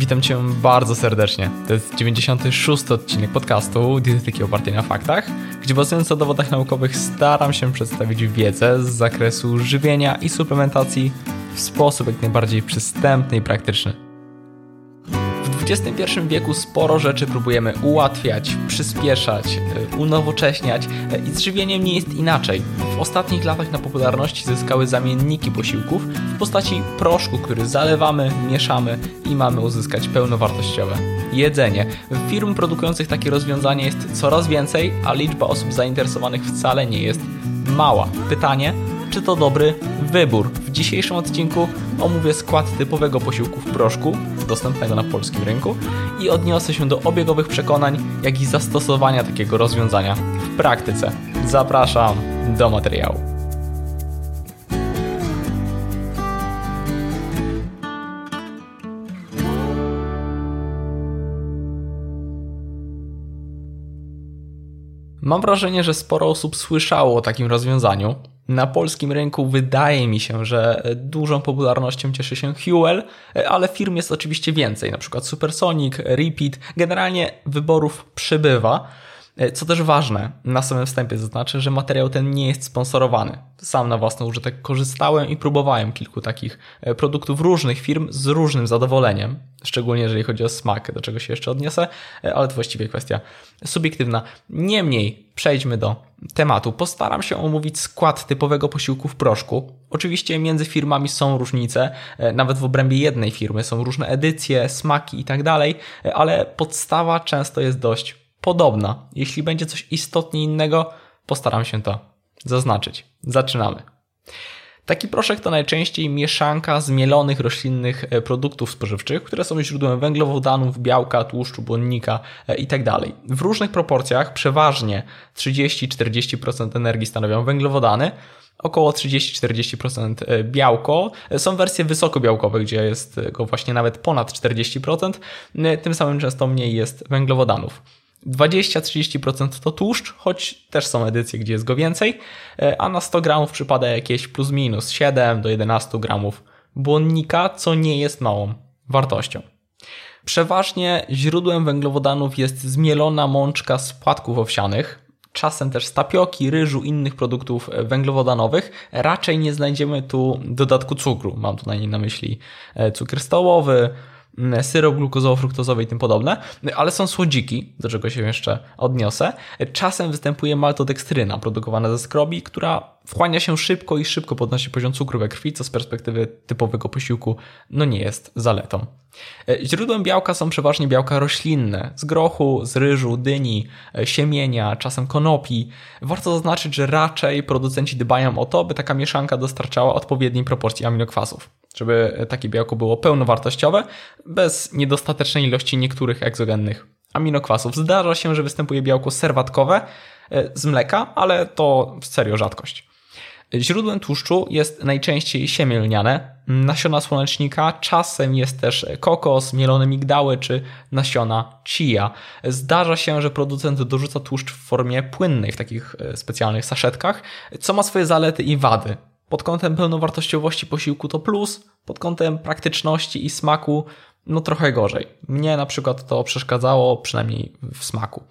Witam Cię bardzo serdecznie. To jest 96. odcinek podcastu Dietetyki opartej na faktach, gdzie bazując na dowodach naukowych staram się przedstawić wiedzę z zakresu żywienia i suplementacji w sposób jak najbardziej przystępny i praktyczny. XXI wieku sporo rzeczy próbujemy ułatwiać, przyspieszać, e, unowocześniać e, i z żywieniem nie jest inaczej. W ostatnich latach na popularności zyskały zamienniki posiłków w postaci proszku, który zalewamy, mieszamy i mamy uzyskać pełnowartościowe jedzenie. Firm produkujących takie rozwiązania jest coraz więcej, a liczba osób zainteresowanych wcale nie jest mała. Pytanie, czy to dobry wybór. W dzisiejszym odcinku omówię skład typowego posiłku w proszku, dostępnego na polskim rynku i odniosę się do obiegowych przekonań, jak i zastosowania takiego rozwiązania w praktyce. Zapraszam do materiału. Mam wrażenie, że sporo osób słyszało o takim rozwiązaniu, na polskim rynku wydaje mi się, że dużą popularnością cieszy się Huel, ale firm jest oczywiście więcej, na przykład Supersonic, Repeat. Generalnie wyborów przybywa. Co też ważne, na samym wstępie zaznaczę, że materiał ten nie jest sponsorowany. Sam na własny użytek korzystałem i próbowałem kilku takich e, produktów różnych firm z różnym zadowoleniem, szczególnie jeżeli chodzi o smak, do czego się jeszcze odniosę, e, ale to właściwie kwestia subiektywna. Niemniej przejdźmy do tematu. Postaram się omówić skład typowego posiłku w proszku. Oczywiście między firmami są różnice, e, nawet w obrębie jednej firmy są różne edycje, smaki i tak dalej, ale podstawa często jest dość podobna. Jeśli będzie coś istotnie innego, postaram się to zaznaczyć. Zaczynamy. Taki proszek to najczęściej mieszanka zmielonych roślinnych e, produktów spożywczych, które są źródłem węglowodanów, białka, tłuszczu, błonnika itd. Tak w różnych proporcjach, przeważnie 30-40% energii stanowią węglowodany, około 30-40% e, białko. Są wersje wysokobiałkowe, gdzie jest go właśnie nawet ponad 40%, e, tym samym często mniej jest węglowodanów. 20-30% to tłuszcz, choć też są edycje, gdzie jest go więcej, e, a na 100 gramów przypada jakieś plus minus 7 do 11 gramów błonnika, co nie jest małą wartością. Przeważnie źródłem węglowodanów jest zmielona mączka z płatków owsianych, czasem też z tapioki, ryżu, innych produktów węglowodanowych. Raczej nie znajdziemy tu dodatku cukru. Mam tutaj na myśli e, cukier stołowy, syrop glukozowo-fruktozowy i tym podobne, ale są słodziki, do czego się jeszcze odniosę. Czasem występuje maltodekstryna produkowana ze skrobi, która wchłania się szybko i szybko podnosi poziom cukru we krwi, co z perspektywy typowego posiłku no nie jest zaletą. E, źródłem białka są przeważnie białka roślinne, z grochu, z ryżu, dyni, e, siemienia, czasem konopi. Warto zaznaczyć, że raczej producenci dbają o to, by taka mieszanka dostarczała odpowiedniej proporcji aminokwasów żeby takie białko było pełnowartościowe, bez niedostatecznej ilości niektórych egzogennych aminokwasów. Zdarza się, że występuje białko serwatkowe e, z mleka, ale to serio rzadkość. Źródłem tłuszczu jest najczęściej siemię lniane, nasiona słonecznika, czasem jest też kokos, mielone migdały czy nasiona chia. Zdarza się, że producent dorzuca tłuszcz w formie płynnej w takich e, specjalnych saszetkach, co ma swoje zalety i wady. Pod kątem pełnowartościowości posiłku to plus, pod kątem praktyczności i smaku no trochę gorzej. Mnie na przykład to przeszkadzało, przynajmniej w smaku.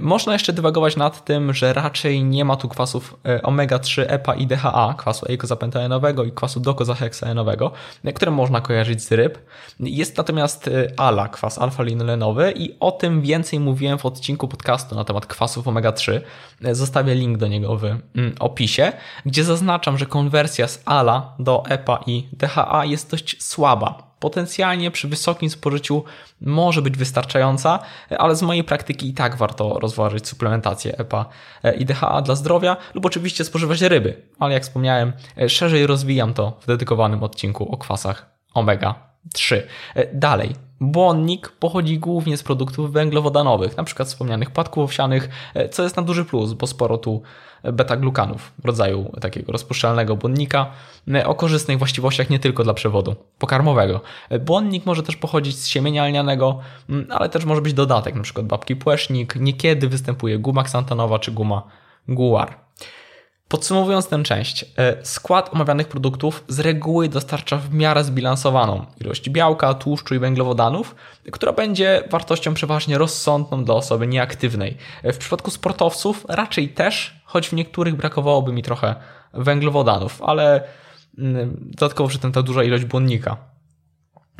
Można jeszcze dywagować nad tym, że raczej nie ma tu kwasów e, omega-3 EPA i DHA, kwasu eikozapentaenowego i kwasu dokozaheksaenowego, które można kojarzyć z ryb. Jest natomiast e, ALA, kwas alfa-linolenowy i o tym więcej mówiłem w odcinku podcastu na temat kwasów omega-3. E, zostawię link do niego w mm, opisie, gdzie zaznaczam, że konwersja z ALA do EPA i DHA jest dość słaba potencjalnie przy wysokim spożyciu może być wystarczająca, ale z mojej praktyki i tak warto rozważyć suplementację EPA i DHA dla zdrowia lub oczywiście spożywać ryby, ale jak wspomniałem, szerzej rozwijam to w dedykowanym odcinku o kwasach omega 3. Dalej, Błonnik pochodzi głównie z produktów węglowodanowych, np. wspomnianych płatków owsianych, co jest na duży plus, bo sporo tu beta-glukanów, rodzaju takiego rozpuszczalnego błonnika o korzystnych właściwościach nie tylko dla przewodu pokarmowego. Błonnik może też pochodzić z siemienia lnianego, ale też może być dodatek, np. babki płesznik, niekiedy występuje guma ksantanowa czy guma guar. Podsumowując tę część, e, skład omawianych produktów z reguły dostarcza w miarę zbilansowaną ilość białka, tłuszczu i węglowodanów, która będzie wartością przeważnie rozsądną dla osoby nieaktywnej. E, w przypadku sportowców raczej też, choć w niektórych brakowałoby mi trochę węglowodanów, ale mm, dodatkowo przy tym ta duża ilość błonnika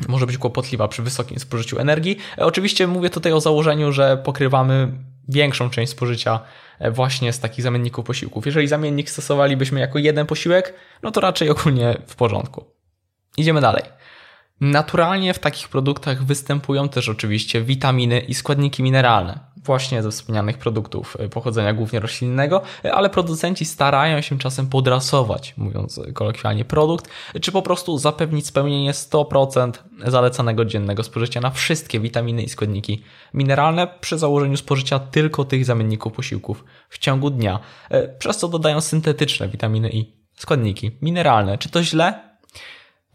może być kłopotliwa przy wysokim spożyciu energii. E, oczywiście mówię tutaj o założeniu, że pokrywamy większą część spożycia właśnie z takich zamienników posiłków. Jeżeli zamiennik stosowalibyśmy jako jeden posiłek, no to raczej ogólnie w porządku. Idziemy dalej. Naturalnie w takich produktach występują też oczywiście witaminy i składniki mineralne, właśnie ze wspomnianych produktów e, pochodzenia głównie roślinnego, e, ale producenci starają się czasem podrasować, mówiąc kolokwialnie, produkt, czy po prostu zapewnić spełnienie 100% zalecanego dziennego spożycia na wszystkie witaminy i składniki mineralne przy założeniu spożycia tylko tych zamienników posiłków w ciągu dnia, przez co dodają syntetyczne witaminy i składniki mineralne. Czy to źle?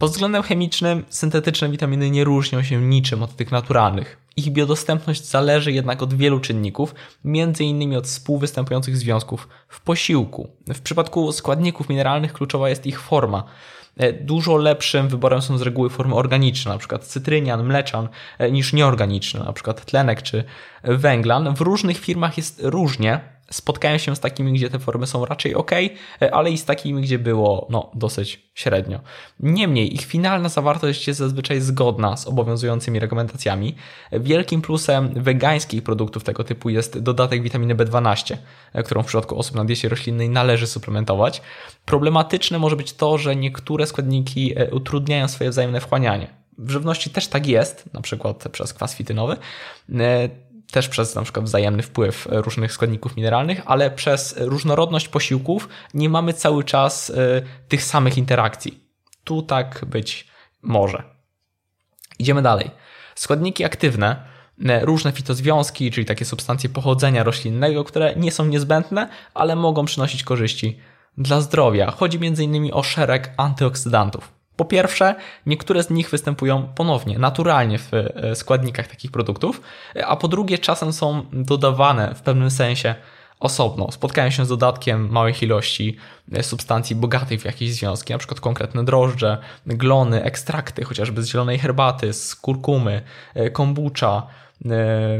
Pod względem chemicznym syntetyczne witaminy nie różnią się niczym od tych naturalnych. Ich biodostępność zależy jednak od wielu czynników, m.in. od współwystępujących związków w posiłku. W przypadku składników mineralnych kluczowa jest ich forma. E, dużo lepszym wyborem są z reguły formy organiczne, np. cytrynian, mleczan, e, niż nieorganiczne, np. tlenek czy węglan. W różnych firmach jest różnie, spotkają się z takimi, gdzie te formy są raczej ok, e, ale i z takimi, gdzie było no, dosyć średnio. Niemniej ich finalna zawartość jest zazwyczaj zgodna z obowiązującymi rekomendacjami. Wielkim plusem wegańskich produktów tego typu jest dodatek witaminy B12, e, którą w przypadku osób na diecie roślinnej należy suplementować. Problematyczne może być to, że niektóre składniki e, utrudniają swoje wzajemne wchłanianie. W żywności też tak jest, na przykład przez kwas fitynowy też przez na przykład wzajemny wpływ różnych składników mineralnych, ale przez różnorodność posiłków nie mamy cały czas y, tych samych interakcji. Tu tak być może. Idziemy dalej. Składniki aktywne, y, różne fitozwiązki, czyli takie substancje pochodzenia roślinnego, które nie są niezbędne, ale mogą przynosić korzyści dla zdrowia. Chodzi m.in. o szereg antyoksydantów. Po pierwsze, niektóre z nich występują ponownie, naturalnie w e, składnikach takich produktów, a po drugie, czasem są dodawane w pewnym sensie osobno. Spotkają się z dodatkiem małych ilości e, substancji bogatych w jakieś związki, na przykład konkretne drożdże, glony, ekstrakty, chociażby z zielonej herbaty, z kurkumy, e, kombucha,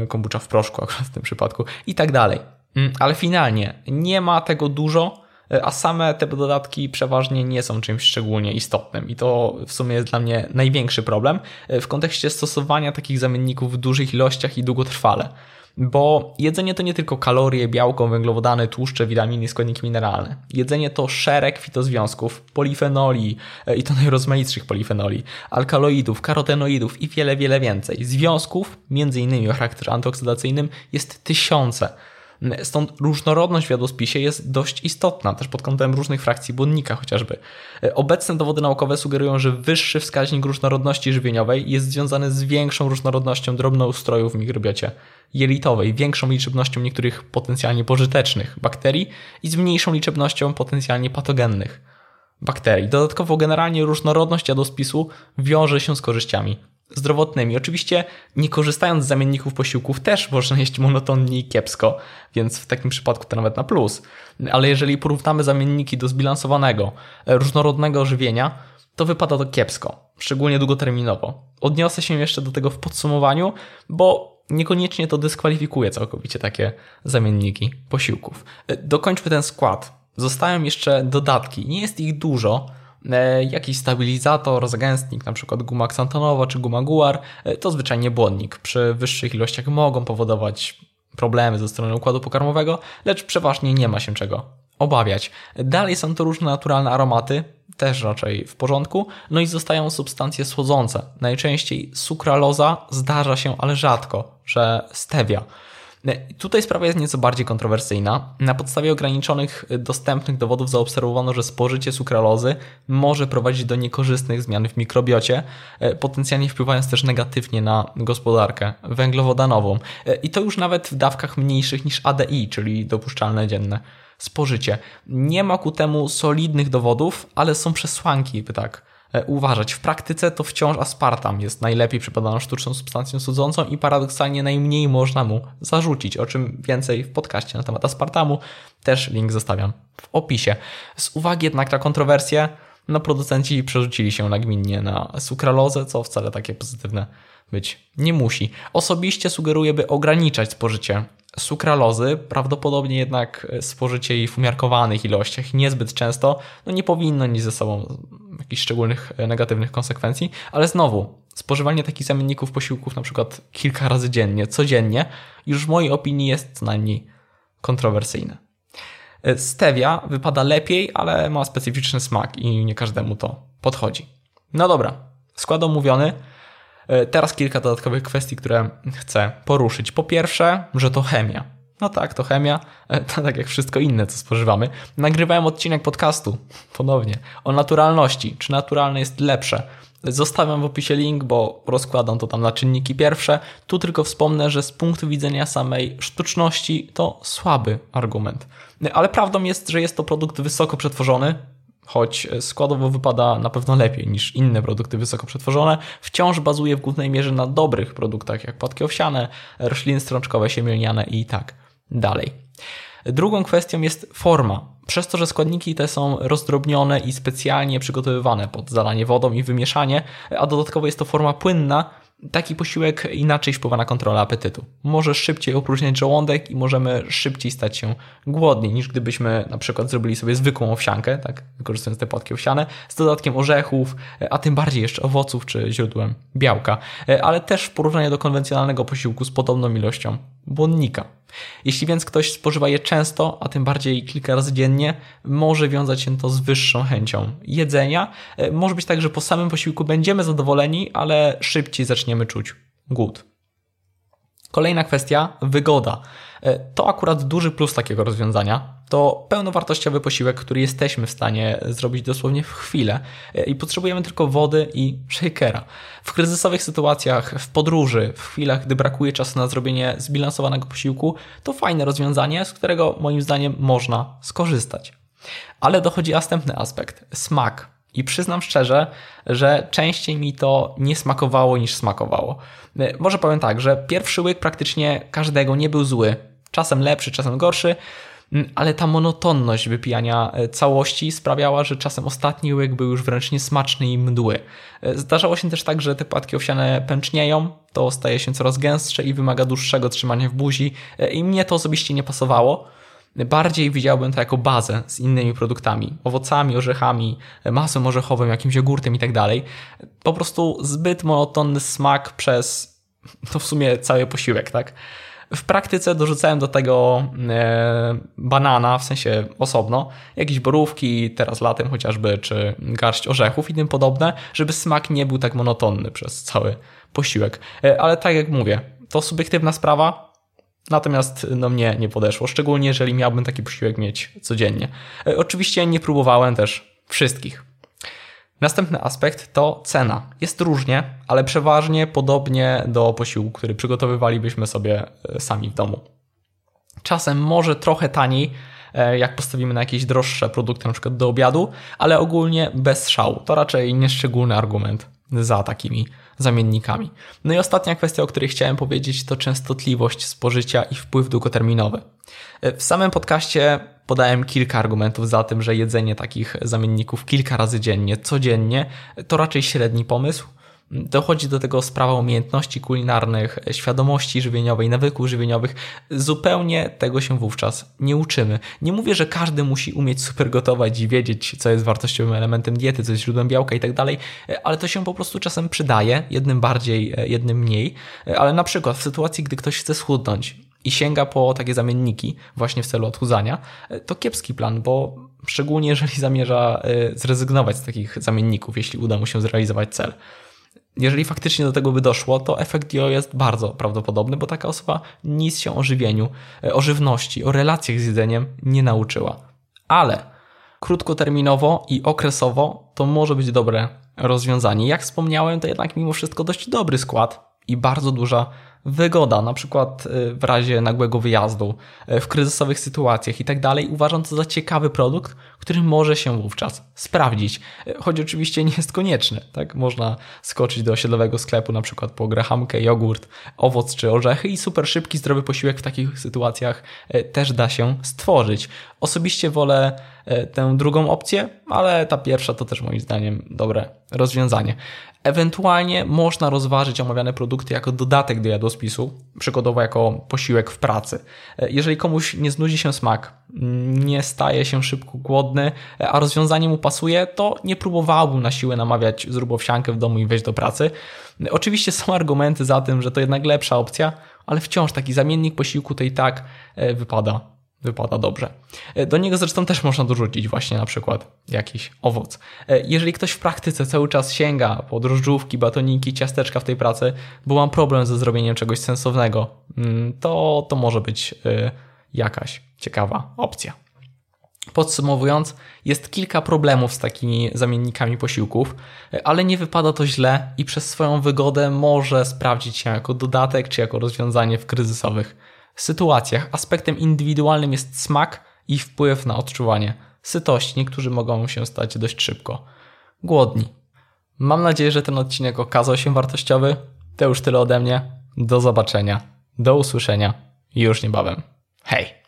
kombucha w proszku akurat w tym przypadku i tak dalej. Mm, ale finalnie nie ma tego dużo, a same te dodatki przeważnie nie są czymś szczególnie istotnym i to w sumie jest dla mnie największy problem w kontekście stosowania takich zamienników w dużych ilościach i długotrwale. Bo jedzenie to nie tylko kalorie, białko, węglowodany, tłuszcze, witaminy, składniki mineralne. Jedzenie to szereg fitozwiązków, polifenoli e, i to najrozmaitszych polifenoli, alkaloidów, karotenoidów i wiele, wiele więcej. Związków, między innymi o charakterze antyoksydacyjnym, jest tysiące. Stąd różnorodność w jadłospisie jest dość istotna, też pod kątem różnych frakcji błonnika chociażby. Obecne dowody naukowe sugerują, że wyższy wskaźnik różnorodności żywieniowej jest związany z większą różnorodnością drobnoustrojów w mikrobiocie jelitowej, większą liczebnością niektórych potencjalnie pożytecznych bakterii i z mniejszą liczebnością potencjalnie patogennych bakterii. Dodatkowo generalnie różnorodność jadłospisu wiąże się z korzyściami zdrowotnymi. Oczywiście nie korzystając z zamienników posiłków też można jeść monotonnie i kiepsko, więc w takim przypadku to nawet na plus. Ale jeżeli porównamy zamienniki do zbilansowanego, różnorodnego żywienia, to wypada to kiepsko, szczególnie długoterminowo. Odniosę się jeszcze do tego w podsumowaniu, bo niekoniecznie to dyskwalifikuje całkowicie takie zamienniki posiłków. Dokończmy ten skład. Zostają jeszcze dodatki. Nie jest ich dużo, E, jakiś stabilizator, zagęstnik, przykład guma ksantonowa czy guma guar, e, to zwyczajnie błonnik. Przy wyższych ilościach mogą powodować problemy ze strony układu pokarmowego, lecz przeważnie nie ma się czego obawiać. Dalej są to różne naturalne aromaty, też raczej w porządku, no i zostają substancje słodzące. Najczęściej sukraloza zdarza się, ale rzadko, że stevia. Tutaj sprawa jest nieco bardziej kontrowersyjna. Na podstawie ograniczonych dostępnych dowodów zaobserwowano, że spożycie sukralozy może prowadzić do niekorzystnych zmian w mikrobiocie, e, potencjalnie wpływając też negatywnie na gospodarkę węglowodanową. E, I to już nawet w dawkach mniejszych niż ADI, czyli dopuszczalne dzienne spożycie. Nie ma ku temu solidnych dowodów, ale są przesłanki, by tak e, uważać. W praktyce to wciąż aspartam jest najlepiej przepadaną sztuczną substancją cudzącą i paradoksalnie najmniej można mu zarzucić, o czym więcej w podcaście na temat aspartamu. Też link zostawiam w opisie. Z uwagi jednak na kontrowersje, no producenci przerzucili się nagminnie na sukralozę, co wcale takie pozytywne być nie musi. Osobiście sugeruję, by ograniczać spożycie sukralozy, prawdopodobnie jednak spożycie jej w umiarkowanych ilościach, niezbyt często, no nie powinno nieść ze sobą jakichś szczególnych negatywnych konsekwencji, ale znowu, spożywanie takich zamienników posiłków na przykład kilka razy dziennie, codziennie, już w mojej opinii jest co najmniej kontrowersyjne. Stevia wypada lepiej, ale ma specyficzny smak i nie każdemu to podchodzi. No dobra, skład omówiony. E, teraz kilka dodatkowych kwestii, które chcę poruszyć. Po pierwsze, że to chemia. No tak, to chemia, e, tak jak wszystko inne, co spożywamy. Nagrywałem odcinek podcastu, ponownie, o naturalności. Czy naturalne jest lepsze? Zostawiam w opisie link, bo rozkładam to tam na czynniki pierwsze. Tu tylko wspomnę, że z punktu widzenia samej sztuczności to słaby argument. Ale prawdą jest, że jest to produkt wysoko przetworzony, choć składowo wypada na pewno lepiej niż inne produkty wysoko przetworzone, wciąż bazuje w głównej mierze na dobrych produktach jak płatki owsiane, rośliny strączkowe, siemielniane i tak dalej. Drugą kwestią jest forma. Przez to, że składniki te są rozdrobnione i specjalnie przygotowywane pod zalanie wodą i wymieszanie, a dodatkowo jest to forma płynna, taki posiłek inaczej wpływa na kontrolę apetytu. Może szybciej opróżniać żołądek i możemy szybciej stać się głodni, niż gdybyśmy na przykład zrobili sobie zwykłą owsiankę, tak, wykorzystując te płatki owsiane, z dodatkiem orzechów, a tym bardziej jeszcze owoców czy źródłem białka, ale też w porównaniu do konwencjonalnego posiłku z podobną ilością błonnika. Jeśli więc ktoś spożywa je często, a tym bardziej kilka razy dziennie, może wiązać się to z wyższą chęcią jedzenia. E, może być tak, że po samym posiłku będziemy zadowoleni, ale szybciej zaczniemy czuć głód. Kolejna kwestia wygoda. E, to akurat duży plus takiego rozwiązania. To pełnowartościowy posiłek, który jesteśmy w stanie zrobić dosłownie w chwilę e, i potrzebujemy tylko wody i shakera. W kryzysowych sytuacjach, w podróży, w chwilach, gdy brakuje czasu na zrobienie zbilansowanego posiłku, to fajne rozwiązanie, z którego moim zdaniem można skorzystać. Ale dochodzi następny aspekt smak. I przyznam szczerze, że częściej mi to nie smakowało niż smakowało. E, może powiem tak, że pierwszy łyk praktycznie każdego nie był zły. Czasem lepszy, czasem gorszy, ale ta monotonność wypijania e, całości sprawiała, że czasem ostatni łyk był już wręcz niesmaczny i mdły. E, zdarzało się też tak, że te płatki owsiane pęcznieją, to staje się coraz gęstsze i wymaga dłuższego trzymania w buzi i mnie to osobiście nie pasowało. Bardziej widziałbym to jako bazę z innymi produktami, owocami, orzechami, masłem orzechowym, jakimś jogurtem i tak dalej. Po prostu zbyt monotonny smak przez to w sumie cały posiłek, tak? W praktyce dorzucałem do tego e, banana, w sensie osobno, jakieś borówki, teraz latem chociażby, czy garść orzechów i tym podobne, żeby smak nie był tak monotonny przez cały posiłek. E, ale tak jak mówię, to subiektywna sprawa, Natomiast no mnie nie podeszło, szczególnie jeżeli miałbym taki posiłek mieć codziennie. E, oczywiście nie próbowałem też wszystkich. Następny aspekt to cena. Jest różnie, ale przeważnie podobnie do posiłku, który przygotowywalibyśmy sobie e, sami w domu. Czasem może trochę taniej, e, jak postawimy na jakieś droższe produkty, na przykład do obiadu, ale ogólnie bez szału. To raczej nieszczególny argument za takimi zamiennikami. No i ostatnia kwestia, o której chciałem powiedzieć, to częstotliwość spożycia i wpływ długoterminowy. W samym podcaście podałem kilka argumentów za tym, że jedzenie takich zamienników kilka razy dziennie, codziennie, to raczej średni pomysł. Dochodzi do tego sprawa umiejętności kulinarnych, świadomości żywieniowej, nawyków żywieniowych. Zupełnie tego się wówczas nie uczymy. Nie mówię, że każdy musi umieć super gotować i wiedzieć, co jest wartościowym elementem diety, co jest źródłem białka i tak dalej, ale to się po prostu czasem przydaje, jednym bardziej, jednym mniej. Ale na przykład w sytuacji, gdy ktoś chce schudnąć, i sięga po takie zamienniki właśnie w celu odchudzania, to kiepski plan, bo szczególnie jeżeli zamierza e, zrezygnować z takich zamienników, jeśli uda mu się zrealizować cel. Jeżeli faktycznie do tego by doszło, to efekt JO jest bardzo prawdopodobny, bo taka osoba nic się o żywieniu, e, o żywności, o relacjach z jedzeniem nie nauczyła. Ale krótkoterminowo i okresowo to może być dobre rozwiązanie. Jak wspomniałem, to jednak mimo wszystko dość dobry skład i bardzo duża wygoda, na przykład y, w razie nagłego wyjazdu, y, w kryzysowych sytuacjach i tak dalej, uważam to za ciekawy produkt, który może się wówczas sprawdzić. Y, choć oczywiście nie jest konieczny, tak? Można skoczyć do osiedlowego sklepu, na przykład po grahamkę, jogurt, owoc czy orzechy i super szybki, zdrowy posiłek w takich sytuacjach też da się stworzyć. Osobiście wolę tę drugą opcję, ale ta pierwsza to też moim zdaniem dobre rozwiązanie. Ewentualnie można rozważyć omawiane produkty jako dodatek do jadłospisu, przykładowo jako posiłek w pracy. Jeżeli komuś nie znudzi się smak, nie staje się szybko głodny, a rozwiązanie mu pasuje, to nie próbowałbym na siłę namawiać zrób owsiankę w domu i wejść do pracy. Oczywiście są argumenty za tym, że to jednak lepsza opcja, ale wciąż taki zamiennik posiłku to i tak e, wypada wypada dobrze. E, do niego zresztą też można dorzucić właśnie na przykład jakiś owoc. E, jeżeli ktoś w praktyce cały czas sięga po drożdżówki, batoniki, ciasteczka w tej pracy, bo mam problem ze zrobieniem czegoś sensownego, mm, to, to może być e, jakaś ciekawa opcja. Podsumowując, jest kilka problemów z takimi zamiennikami posiłków, ale nie wypada to źle i przez swoją wygodę może sprawdzić się jako dodatek czy jako rozwiązanie w kryzysowych sytuacjach aspektem indywidualnym jest smak i wpływ na odczuwanie sytości. Niektórzy mogą się stać dość szybko głodni. Mam nadzieję, że ten odcinek okazał się wartościowy. To już tyle ode mnie. Do zobaczenia, do usłyszenia już niebawem. Hej!